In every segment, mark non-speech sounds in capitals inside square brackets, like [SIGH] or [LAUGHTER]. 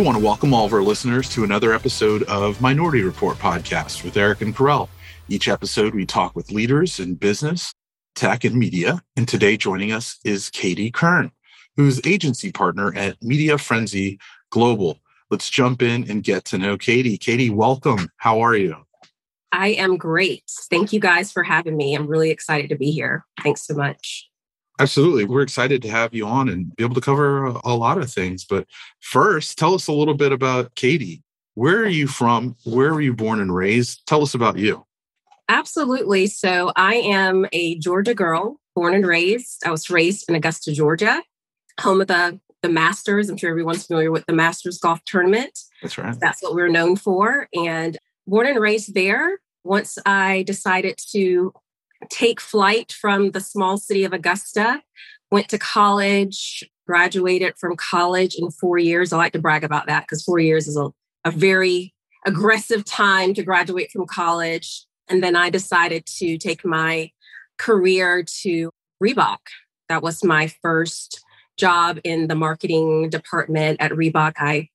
We want to welcome all of our listeners to another episode of Minority Report podcast with Eric and Carell. Each episode, we talk with leaders in business, tech, and media. And today, joining us is Katie Kern, who's agency partner at Media Frenzy Global. Let's jump in and get to know Katie. Katie, welcome. How are you? I am great. Thank you guys for having me. I'm really excited to be here. Thanks so much. Absolutely. We're excited to have you on and be able to cover a, lot of things. But first, tell us a little bit about Katie. Where are you from? Where were you born and raised? Tell us about you. Absolutely. So, I am a Georgia girl, born and raised. I was raised in Augusta, Georgia, home of the, the Masters. I'm sure everyone's familiar with the Masters Golf Tournament. That's right. That's what we're known for. And born and raised there. Once I decided to take flight from the small city of Augusta, went to college, graduated from college in four years. I like to brag about that because four years is a, a very aggressive time to graduate from college. And then I decided to take my career to Reebok. That was my first job in the marketing department at Reebok. I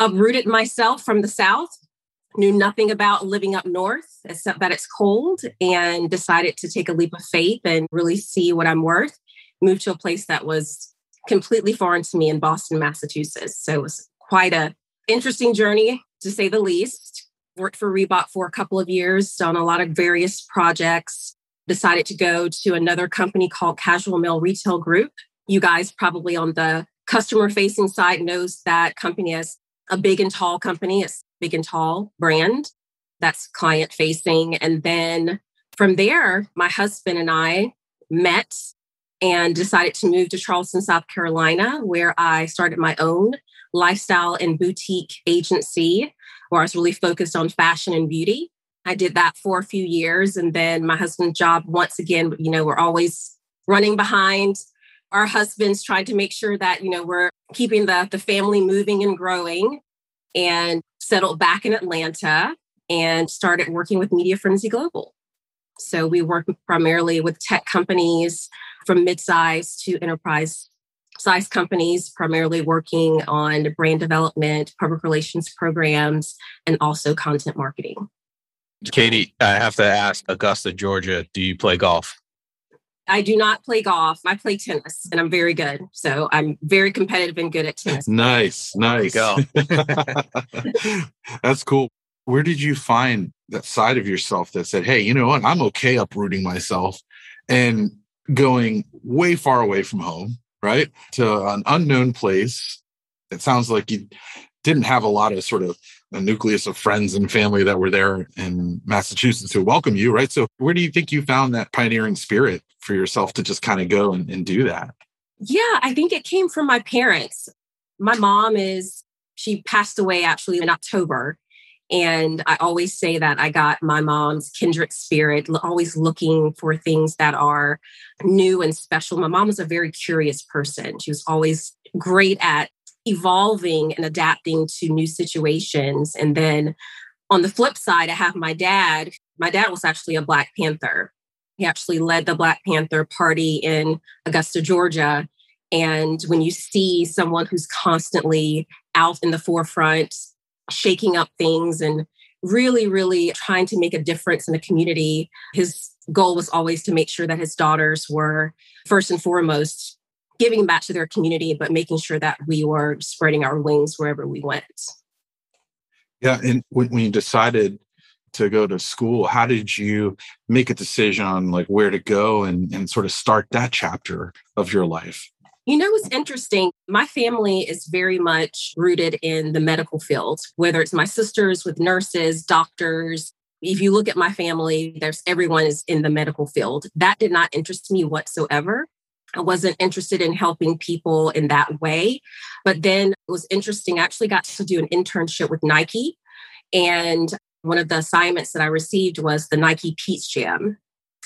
uprooted myself from the South knew nothing about living up north except that it's cold and decided to take a leap of faith and really see what I'm worth. Moved to a place that was completely foreign to me in Boston, Massachusetts. So it was quite a interesting journey to say the least. Worked for Reebok for a couple of years, done a lot of various projects. Decided to go to another company called Casual Male Retail Group. You guys probably on the customer facing side knows that company as a big and tall company. It's big and tall brand that's client facing. And then from there, my husband and I met and decided to move to Charleston, South Carolina, where I started my own lifestyle and boutique agency where I was really focused on fashion and beauty. I did that for a few years. And then my husband's job, once again, you know, we're always running behind our husbands, trying to make sure that, you know, we're keeping the, the family moving and growing. And settled back in Atlanta and started working with Media Frenzy Global. So we work primarily with tech companies from mid-size to enterprise size companies, primarily working on brand development, public relations programs, and also content marketing. Katie, I have to ask Augusta, Georgia, do you play golf? I do not play golf. I play tennis and I'm very good. So I'm very competitive and good at tennis. Nice. Nice. go. [LAUGHS] That's cool. Where did you find that side of yourself that said, hey, you know what? I'm okay uprooting myself and going way far away from home, right? To an unknown place. It sounds like you didn't have a lot of sort of a nucleus of friends and family that were there in Massachusetts who welcome you, right? So, where do you think you found that pioneering spirit for yourself to just kind of go and, and do that? Yeah, I think it came from my parents. My mom is, she passed away actually in October. And I always say that I got my mom's kindred spirit, always looking for things that are new and special. My mom was a very curious person. She was always great at evolving and adapting to new situations. And then on the flip side, I have my dad. My dad was actually a Black Panther. He actually led the Black Panther Party in Augusta, Georgia. And when you see someone who's constantly out in the forefront, shaking up things and really, really trying to make a difference in the community, his goal was always to make sure that his daughters were first and foremost giving back to their community, but making sure that we were spreading our wings wherever we went. Yeah. And when, when you decided to go to school, how did you make a decision on like where to go and, and sort of start that chapter of your life? You know, it's interesting. My family is very much rooted in the medical field, whether it's my sisters with nurses, doctors. If you look at my family, there's everyone is in the medical field. That did not interest me whatsoever. I wasn't interested in helping people in that way. But then it was interesting. I actually got to do an internship with Nike. And one of the assignments that I received was the Nike Peach Jam.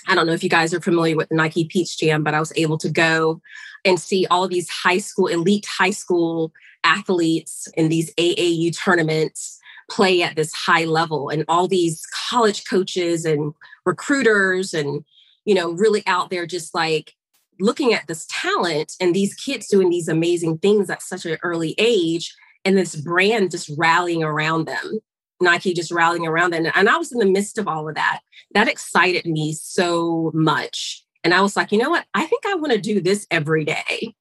I don't know if you guys are familiar with the Nike Peach Jam, but I was able to go and see all these high school, elite high school athletes in these AAU tournaments play at this high level and all these college coaches and recruiters and you know really out there just like looking at this talent and these kids doing these amazing things at such an early age and this brand just rallying around them. Nike just rallying around them. And I was in the midst of all of that. That excited me so much. And I was like, you know what? I think I want to do this every day.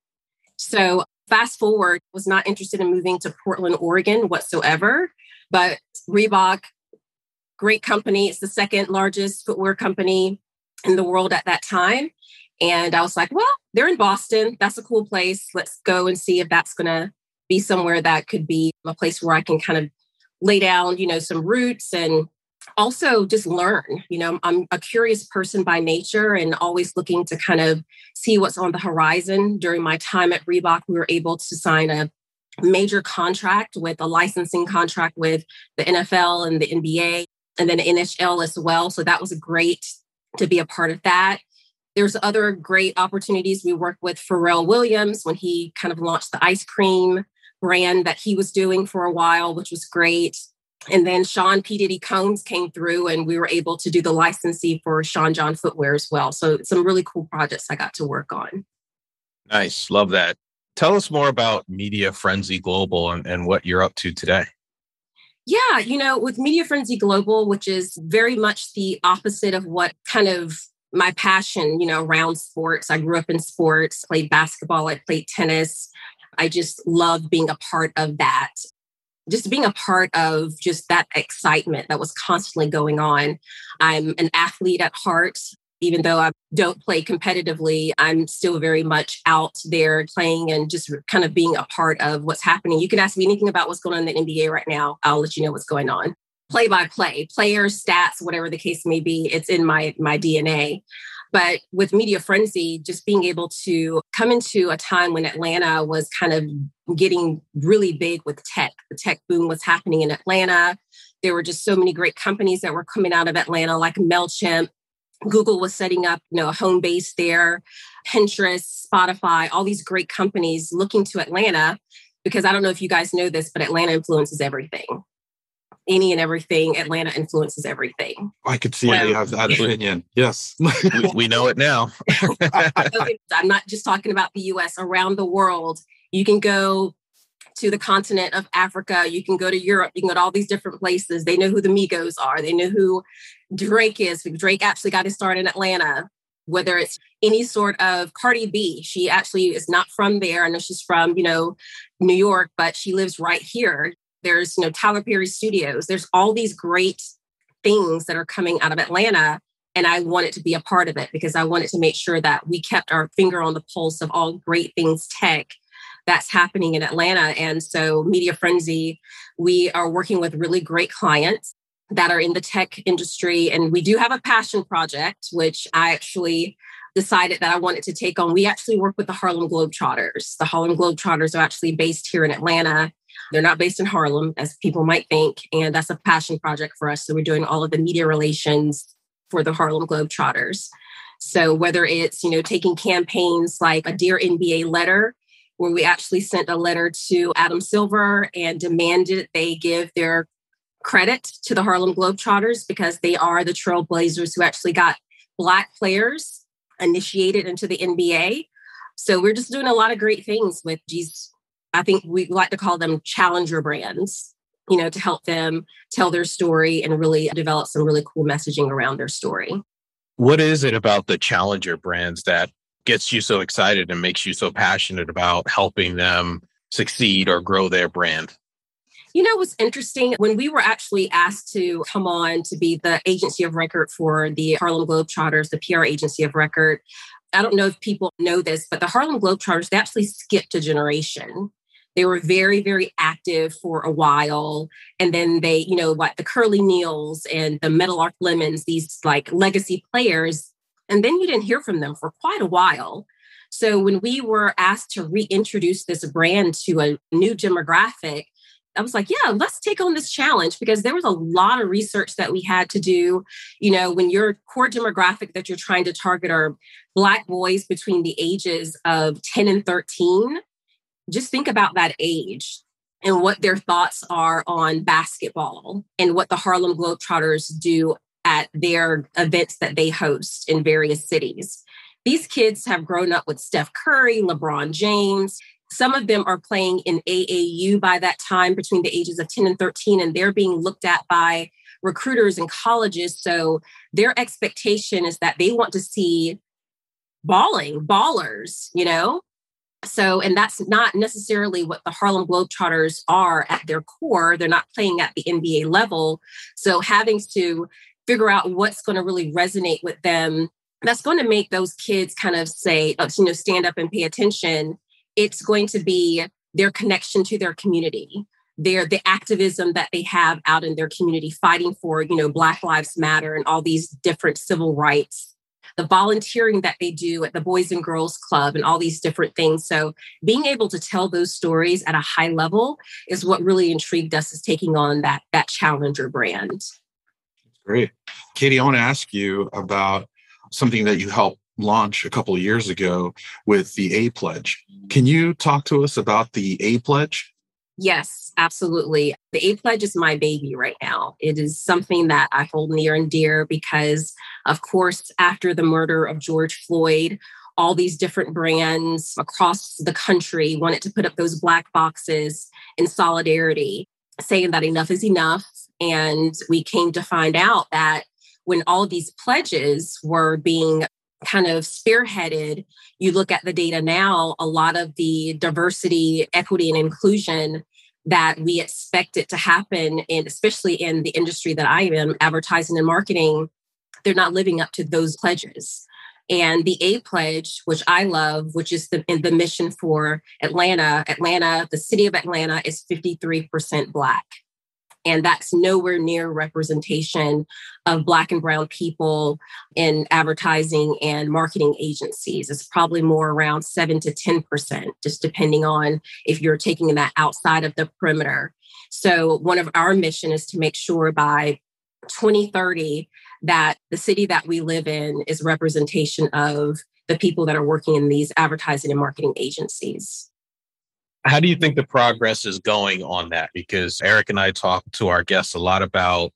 So fast forward, was not interested in moving to Portland, Oregon whatsoever. But Reebok, great company. It's the second largest footwear company in the world at that time. And I was like, well, they're in Boston. That's a cool place. Let's go and see if that's going to be somewhere that could be a place where I can kind of lay down, you know, some roots and also just learn. You know, I'm a curious person by nature and always looking to kind of see what's on the horizon. During my time at Reebok, we were able to sign a major contract with a licensing contract with the NFL and the NBA and then the NHL as well. So that was great to be a part of that. There's other great opportunities. We worked with Pharrell Williams when he kind of launched the ice cream brand that he was doing for a while, which was great. And then Sean P. Diddy Combs came through and we were able to do the licensing for Sean John Footwear as well. So some really cool projects I got to work on. Nice. Love that. Tell us more about Media Frenzy Global and, and what you're up to today. Yeah, you know, with Media Frenzy Global, which is very much the opposite of what kind of my passion, you know, around sports. I grew up in sports, played basketball, I played tennis. I just love being a part of that. Just being a part of just that excitement that was constantly going on. I'm an athlete at heart. Even though I don't play competitively, I'm still very much out there playing and just kind of being a part of what's happening. You can ask me anything about what's going on in the NBA right now. I'll let you know what's going on play by play, players, stats, whatever the case may be. It's in my my DNA. But with Media Frenzy, just being able to come into a time when Atlanta was kind of getting really big with tech, the tech boom was happening in Atlanta. There were just so many great companies that were coming out of Atlanta, like MailChimp. Google was setting up, you know, a home base there, Pinterest, Spotify, all these great companies looking to Atlanta because I don't know if you guys know this, but Atlanta influences everything any and everything. Atlanta influences everything. I could see well, you have that opinion. Yes. [LAUGHS] we, we, know it now. [LAUGHS] I'm not just talking about the US, around the world. You can go to the continent of Africa, you can go to Europe, you can go to all these different places. They know who the Migos are, they know who Drake is. Drake actually got his start in Atlanta. Whether it's any sort of Cardi B, she actually is not from there. I know she's from, you know, New York, but she lives right here. There's, you know, Tyler Perry Studios. There's all these great things that are coming out of Atlanta. And I wanted to be a part of it because I wanted to make sure that we kept our finger on the pulse of all great things tech that's happening in Atlanta. And so, Media Frenzy, we are working with really great clients that are in the tech industry. And we do have a passion project, which I actually decided that I wanted to take on. We actually work with the Harlem Globetrotters. The Harlem Globetrotters are actually based here in Atlanta. They're not based in Harlem, as people might think. And that's a passion project for us. So we're doing all of the media relations for the Harlem Globetrotters. So whether it's, you know, taking campaigns like a Dear NBA letter, where we actually sent a letter to Adam Silver and demanded they give their credit to the Harlem Globetrotters because they are the trailblazers who actually got Black players initiated into the NBA. So we're just doing a lot of great things with these I think we like to call them challenger brands, you know, to help them tell their story and really develop some really cool messaging around their story. What is it about the challenger brands that gets you so excited and makes you so passionate about helping them succeed or grow their brand? You know what's interesting? When we were actually asked to come on to be the agency of record for the Harlem Globetrotters, the PR agency of record, I don't know if people know this, but the Harlem Globetrotters, they actually skipped a generation. They were very, very active for a while. And then they, you know, what the Curly Neals and the Meadowlark Lemons, these like legacy players. And then you didn't hear from them for quite a while. So when we were asked to reintroduce this brand to a new demographic, I was like, yeah, let's take on this challenge because there was a lot of research that we had to do. You know, when your core demographic that you're trying to target are Black boys between the ages of 10 and 13, just think about that age and what their thoughts are on basketball and what the Harlem Globetrotters do at their events that they host in various cities. These kids have grown up with Steph Curry, LeBron James. some of them are playing in AAU by that time between the ages of 10 and 13, and they're being looked at by recruiters and colleges. So their expectation is that they want to see balling, ballers, you know? So, and that's not necessarily what the Harlem Globetrotters are at their core. They're not playing at the NBA level. So, having to figure out what's going to really resonate with them, that's going to make those kids kind of say, uh, you know, stand up and pay attention. It's going to be their connection to their community their the activism that they have out in their community fighting for you know black lives matter and all these different civil rights the volunteering that they do at the boys and girls club and all these different things. So being able to tell those stories at a high level is what really intrigued us is taking on that that challenger brand. Great. Katie i want to ask you about something that you helped launch a couple of years ago with the a pledge. Can you talk to us about the a pledge Yes, absolutely. The A Pledge is my baby right now. It is something that I hold near and dear because, of course, after the murder of George Floyd, all these different brands across the country wanted to put up those black boxes in solidarity, saying that enough is enough. And we came to find out that when all these pledges were being kind of spearheaded, you look at the data now, a lot of the diversity, equity, and inclusion that we expect it to happen, and especially in the industry that I am, advertising and marketing, they're not living up to those pledges. And the A pledge, which I love, which is the, the mission for Atlanta, Atlanta, the city of Atlanta is 53% Black. And that's nowhere near representation of Black and Brown people in advertising and marketing agencies. It's probably more around 7 to 10%, just depending on if you're taking that outside of the perimeter. So, one of our mission is to make sure by 2030 that the city that we live in is representation of the people that are working in these advertising and marketing agencies. How do you think the progress is going on that? Because Eric and I talk to our guests a lot about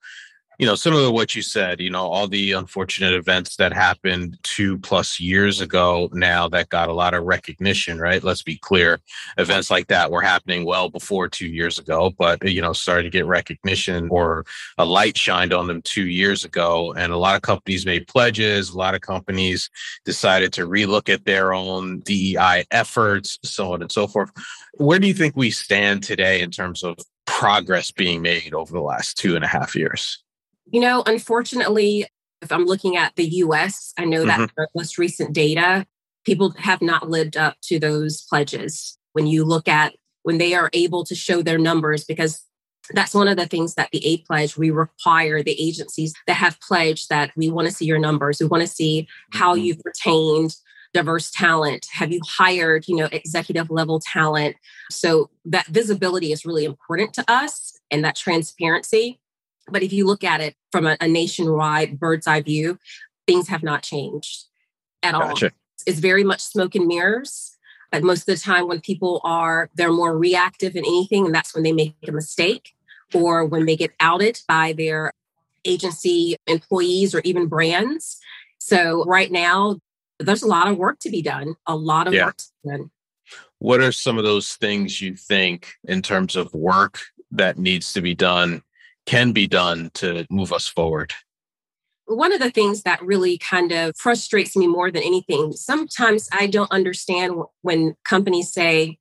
you know, similar to what you said, you know, all the unfortunate events that happened two plus years ago now that got a lot of recognition, right? Let's be clear. Events like that were happening well before two years ago, but, you know, started to get recognition or a light shined on them two years ago. And a lot of companies made pledges. A lot of companies decided to relook at their own DEI efforts, so on and so forth. Where do you think we stand today in terms of progress being made over the last two and a half years? You know, unfortunately, if I'm looking at the US, I know mm-hmm. that the most recent data, people have not lived up to those pledges. When you look at when they are able to show their numbers, because that's one of the things that the A pledge, we require the agencies that have pledged that we want to see your numbers. We want to see how mm-hmm. you've retained diverse talent have you hired you know executive level talent so that visibility is really important to us and that transparency but if you look at it from a, a nationwide bird's eye view, things have not changed at gotcha. all. It's very much smoke and mirrors. But most of the time, when people are, they're more reactive in anything, and that's when they make a mistake or when they get outed by their agency employees or even brands. So, right now, there's a lot of work to be done, a lot of yeah. work to be done. What are some of those things you think in terms of work that needs to be done can be done to move us forward? One of the things that really kind of frustrates me more than anything, sometimes I don't understand when companies say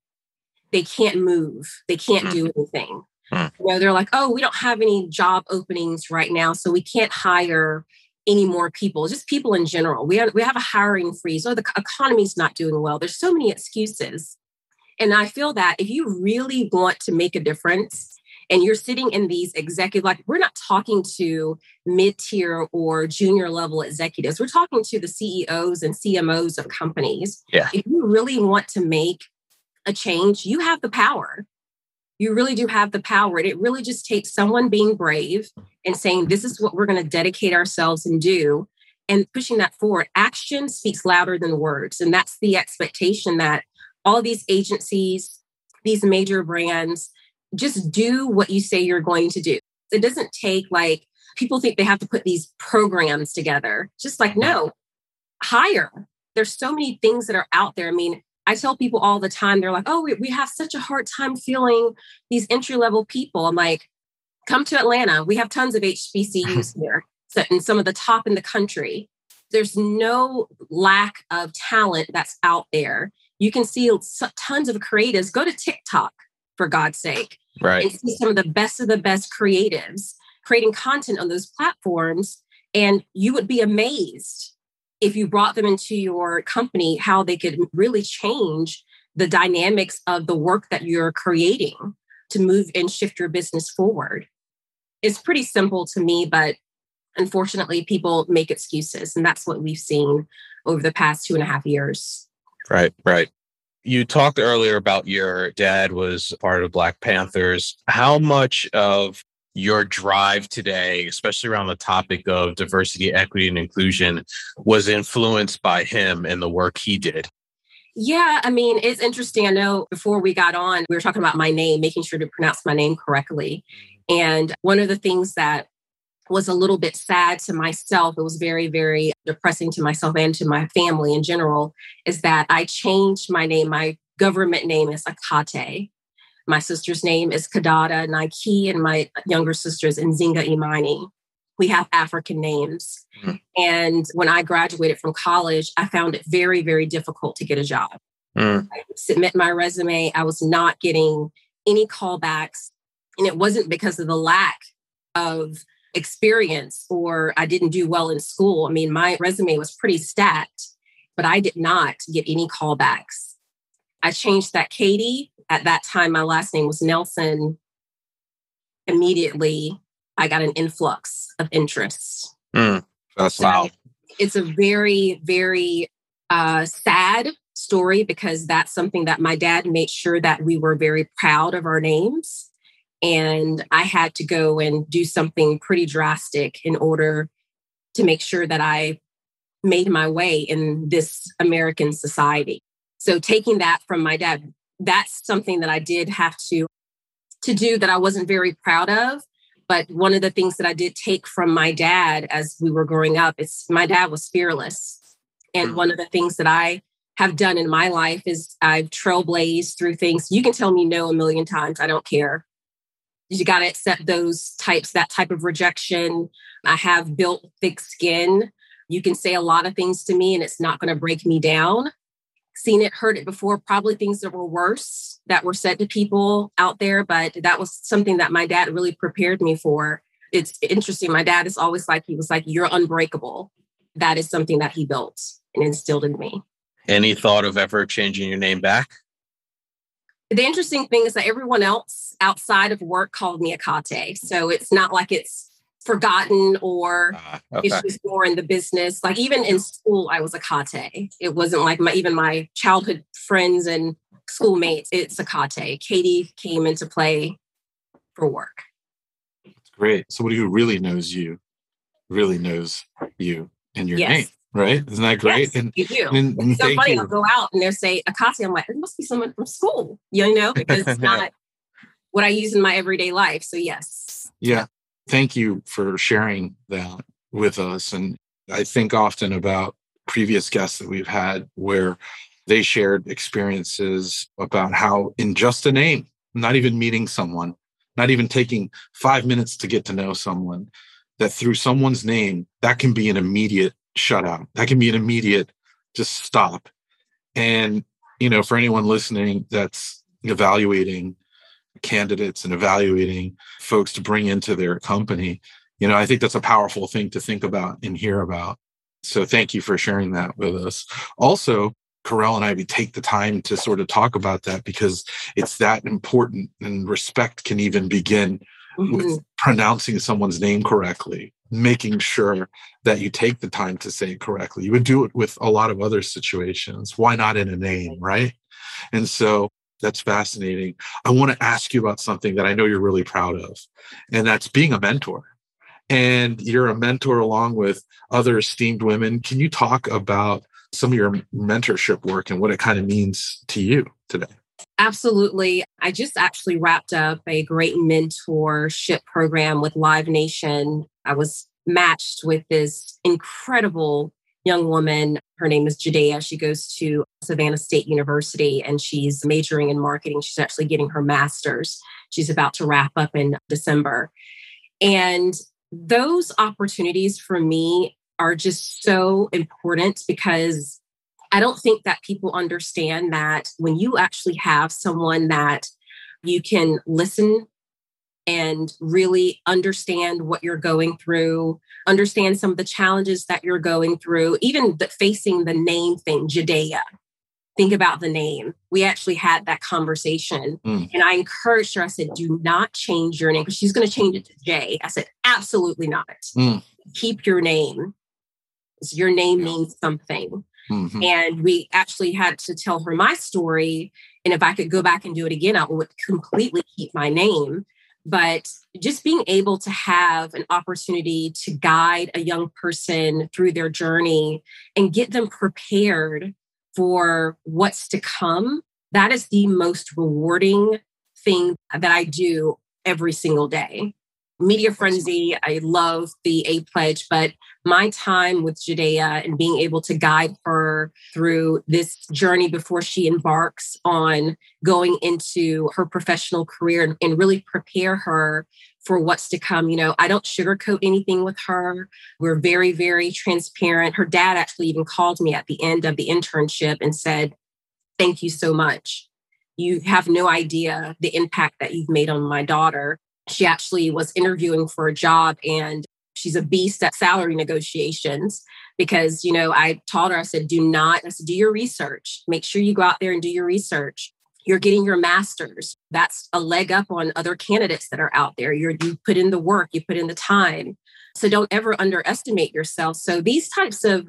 they can't move, they can't mm. do anything. Mm. You know, they're like, oh, we don't have any job openings right now, so we can't hire any more people, just people in general. We have, we have a hiring freeze, or oh, the economy's not doing well. There's so many excuses. And I feel that if you really want to make a difference, and you're sitting in these executive like we're not talking to mid-tier or junior level executives. We're talking to the ceos and cmos of companies. Yeah. if you really want to make a change you have the power. You really do have the power and it really just takes someone being brave and saying this is what we're going to dedicate ourselves and do and pushing that forward. Action speaks louder than words and that's the expectation that all these agencies these major brands just do what you say you're going to do. It doesn't take like people think they have to put these programs together. Just like, no, hire. There's so many things that are out there. I mean, I tell people all the time, they're like, oh, we, we have such a hard time feeling these entry level people. I'm like, come to Atlanta. We have tons of HBCUs [LAUGHS] here, so, and some of the top in the country. There's no lack of talent that's out there. You can see tons of creatives. Go to TikTok, for God's sake, right. and see some of the best of the best creatives creating content on those platforms. And you would be amazed if you brought them into your company, how they could really change the dynamics of the work that you're creating to move and shift your business forward. It's pretty simple to me, but unfortunately, people make excuses. And that's what we've seen over the past two and a half years. Right, right. You talked earlier about your dad was part of Black Panthers. How much of your drive today, especially around the topic of diversity, equity, and inclusion, was influenced by him and the work he did? Yeah, I mean, it's interesting. I know before we got on, we were talking about my name, making sure to pronounce my name correctly. Mm-hmm. And one of the things that was a little bit sad to myself, it was very, very depressing to myself and to my family in general, is that I changed my name. My government name is Akate. My sister's name is Kadada Nike, and my younger sister is Nzinga Imani. We have African names. Mm-hmm. And when I graduated from college, I found it very, very difficult to get a job. Mm. I submit my resume. I was not getting any callbacks. And it wasn't because of the lack of experience or I didn't do well in school. I mean, my resume was pretty stacked, but I did not get any callbacks. I changed that Katie at that time, my last name was Nelson. Immediately, I got an influx of interest. Mm, that's wow. It's a very, very uh, sad story because that's something that my dad made sure that we were very proud of our names. And I had to go and do something pretty drastic in order to make sure that I made my way in this American society. So taking that from my dad, that's something that I did have to to do that I wasn't very proud of. But one of the things that I did take from my dad as we were growing up is my dad was fearless. And mm. one of the things that I have done in my life is I've trailblazed through things. You can tell me no a million times. I don't care. You got to accept those types, that type of rejection. I have built thick skin. You can say a lot of things to me and it's not going to break me down seen it, heard it before, probably things that were worse that were said to people out there, but that was something that my dad really prepared me for. It's interesting. My dad is always like, he was like, You're unbreakable. That is something that he built and instilled in me. Any thought of ever changing your name back? The interesting thing is that everyone else outside of work called me Akate. So it's not like it's forgotten or uh, okay. it's just more in the business. Like even in school, I was Akate. It wasn't like my even my childhood friends and schoolmates. It's Akate. Katie came into play for work. That's great. Somebody who really knows you, really knows you and your yes. name. Right? Isn't that great? Yes, and you do. And, and it's so funny. You. I'll go out and they'll say Akate. I'm like, it must be someone from school, you know, [LAUGHS] because it's not what I use in my everyday life. So yes. Yeah thank you for sharing that with us. And I think often about previous guests that we've had where they shared experiences about how, in just a name, not even meeting someone, not even taking five minutes to get to know someone, that through someone's name, that can be an immediate shutout. That can be an immediate just stop. And, you know, for anyone listening that's evaluating candidates and evaluating folks to bring into their company you know i think that's a powerful thing to think about and hear about so thank you for sharing that with us also Karel and I, we take the time to sort of talk about that because it's that important and respect can even begin mm-hmm. with pronouncing someone's name correctly, making sure that you take the time to say it correctly. You would do it with a lot of other situations. Why not in a name, right? And so that's fascinating. I want to ask you about something that I know you're really proud of, and that's being a mentor. And you're a mentor along with other esteemed women. Can you talk about some of your mentorship work and what it kind of means to you today? Absolutely. I just actually wrapped up a great mentorship program with Live Nation. I was matched with this incredible young woman. Her name is Jadea. She goes to Savannah State University and she's majoring in marketing. She's actually getting her master's. She's about to wrap up in December. And those opportunities for me are just so important because I don't think that people understand that when you actually have someone that you can listen and really understand what you're going through, understand some of the challenges that you're going through, even the, facing the name thing, Judea. Think about the name. We actually had that conversation. Mm. And I encouraged her, I said, do not change your name because she's going to change it to Jay. I said, absolutely not. Mm. Keep your name. Your name means something. Mm-hmm. And we actually had to tell her my story. And if I could go back and do it again, I would completely keep my name but just being able to have an opportunity to guide a young person through their journey and get them prepared for what's to come that is the most rewarding thing that i do every single day Media Frenzy, I love the A Pledge, but my time with Judea and being able to guide her through this journey before she embarks on going into her professional career and, and really prepare her for what's to come. You know, I don't sugarcoat anything with her. We're very, very transparent. Her dad actually even called me at the end of the internship and said, Thank you so much. You have no idea the impact that you've made on my daughter she actually was interviewing for a job and she's a beast at salary negotiations because you know i told her i said do not i said do your research. Make sure you go out there and do your research. You're getting your masters. That's a leg up on other candidates that are out there. You're you put in the work you put in the time. So don't ever underestimate yourself. So these types of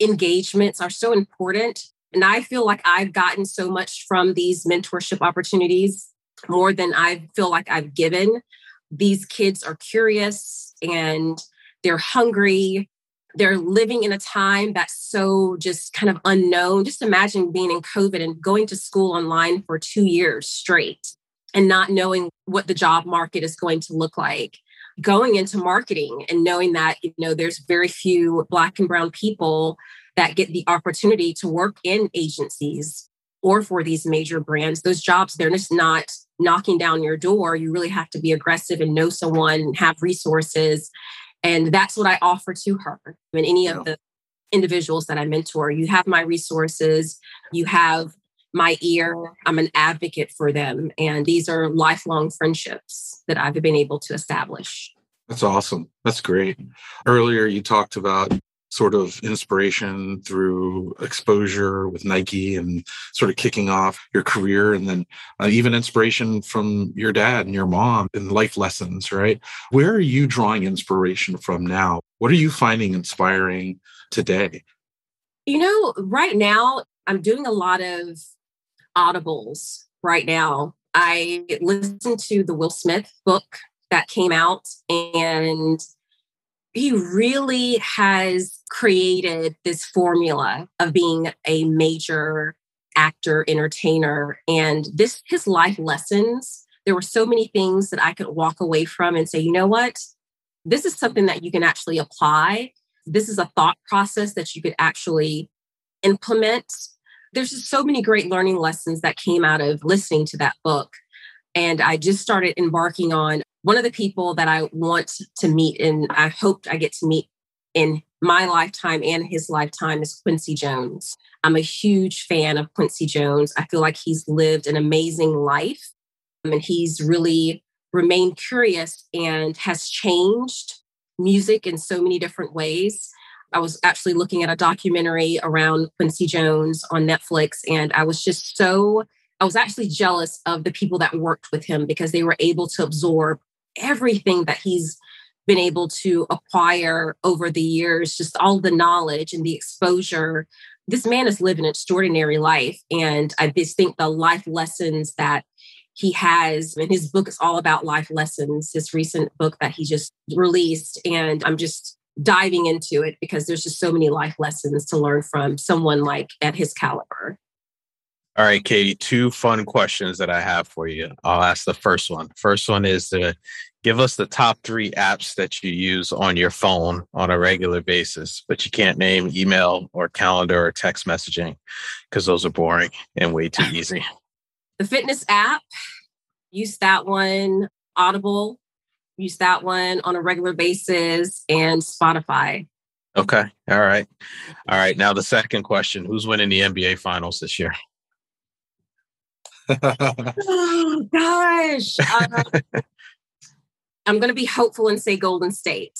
engagements are so important. And i feel like i've gotten so much from these mentorship opportunities more than I feel like I've given. These kids are curious and they're hungry. They're living in a time that's so just kind of unknown. Just imagine being in COVID and going to school online for two years straight and not knowing what the job market is going to look like going into marketing and knowing that you know there's very few black and brown people that get the opportunity to work in agencies or for these major brands those jobs they're just not knocking down your door. You really have to be aggressive and know someone, have resources. And that's what I offer to her and any of the individuals that I mentor. You have my resources, you have my ear. I'm an advocate for them. And these are lifelong friendships that I've been able to establish. That's awesome. That's great. Earlier, you talked about sort of inspiration through exposure with Nike and sort of kicking off your career and then uh, even inspiration from your dad and your mom and life lessons, right? Where are you drawing inspiration from now? What are you finding inspiring today? You know, right now I'm doing a lot of audibles right now. I listened to the Will Smith book that came out and he really has created this formula of being a major actor, entertainer. And this, his life lessons, there were so many things that I could walk away from and say, you know what? This is something that you can actually apply. This is a thought process that you could actually implement. There's just so many great learning lessons that came out of listening to that book. And I just started embarking on one of the people that I want to meet and I hope I get to meet in my lifetime and his lifetime is Quincy Jones. I'm a huge fan of Quincy Jones. I feel like he's lived an amazing life um, and he's really remained curious and has changed music in so many different ways. I was actually looking at a documentary around Quincy Jones on Netflix, and I was just so, I was actually jealous of the people that worked with him because they were able to absorb everything that he's been able to acquire over the years, just all the knowledge and the exposure. This man has lived an extraordinary life. And I just think the life lessons that he has, and his book is all about life lessons, his recent book that he just released. And I'm just diving into it because there's just so many life lessons to learn from someone like at his caliber. All right, Katie, two fun questions that I have for you. I'll ask the first one. First one is to give us the top three apps that you use on your phone on a regular basis, but you can't name email or calendar or text messaging because those are boring and way too easy. The fitness app, use that one. Audible, use that one on a regular basis, and Spotify. Okay. All right. All right. Now, the second question Who's winning the NBA finals this year? [LAUGHS] oh, gosh. Uh, [LAUGHS] I'm going to be hopeful and say Golden State.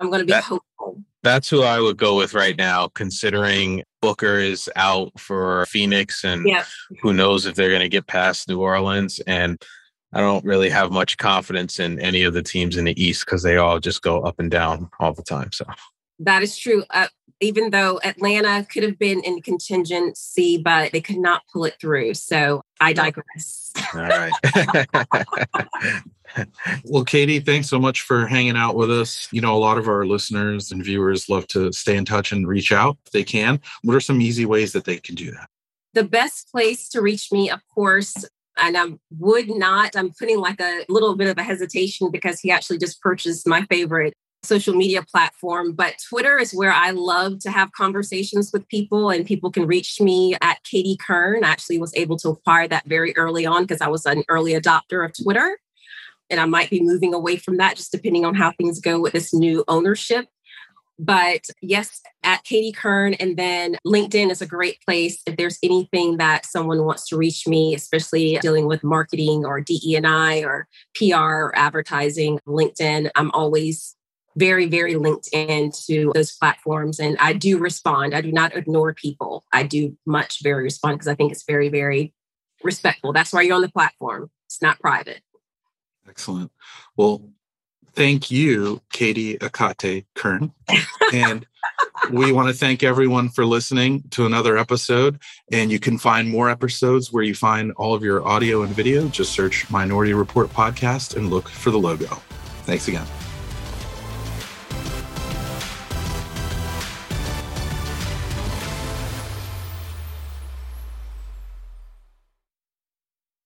I'm going to be that, hopeful. That's who I would go with right now, considering Booker is out for Phoenix and yep. who knows if they're going to get past New Orleans. And I don't really have much confidence in any of the teams in the East because they all just go up and down all the time. So that is true. Uh, even though Atlanta could have been in contingency, but they could not pull it through. So I digress. All right. [LAUGHS] well, Katie, thanks so much for hanging out with us. You know, a lot of our listeners and viewers love to stay in touch and reach out if they can. What are some easy ways that they can do that? The best place to reach me, of course, and I would not, I'm putting like a little bit of a hesitation because he actually just purchased my favorite social media platform, but Twitter is where I love to have conversations with people, and people can reach me at Katie Kern. I actually was able to acquire that very early on because I was an early adopter of Twitter. And I might be moving away from that just depending on how things go with this new ownership. But yes, at Katie Kern. And then LinkedIn is a great place if there's anything that someone wants to reach me, especially dealing with marketing or DE&I or PR or advertising. LinkedIn, I'm always very, very linked into those platforms. And I do respond. I do not ignore people. I do much very respond because I think it's very, very respectful. That's why you're on the platform. It's not private. Excellent. Well, thank you, Katie Akate Kern. and we want to thank everyone for listening to another episode. And you can find more episodes where you find all of your audio and video. Just search Minority Report Podcast and look for the logo. Thanks again.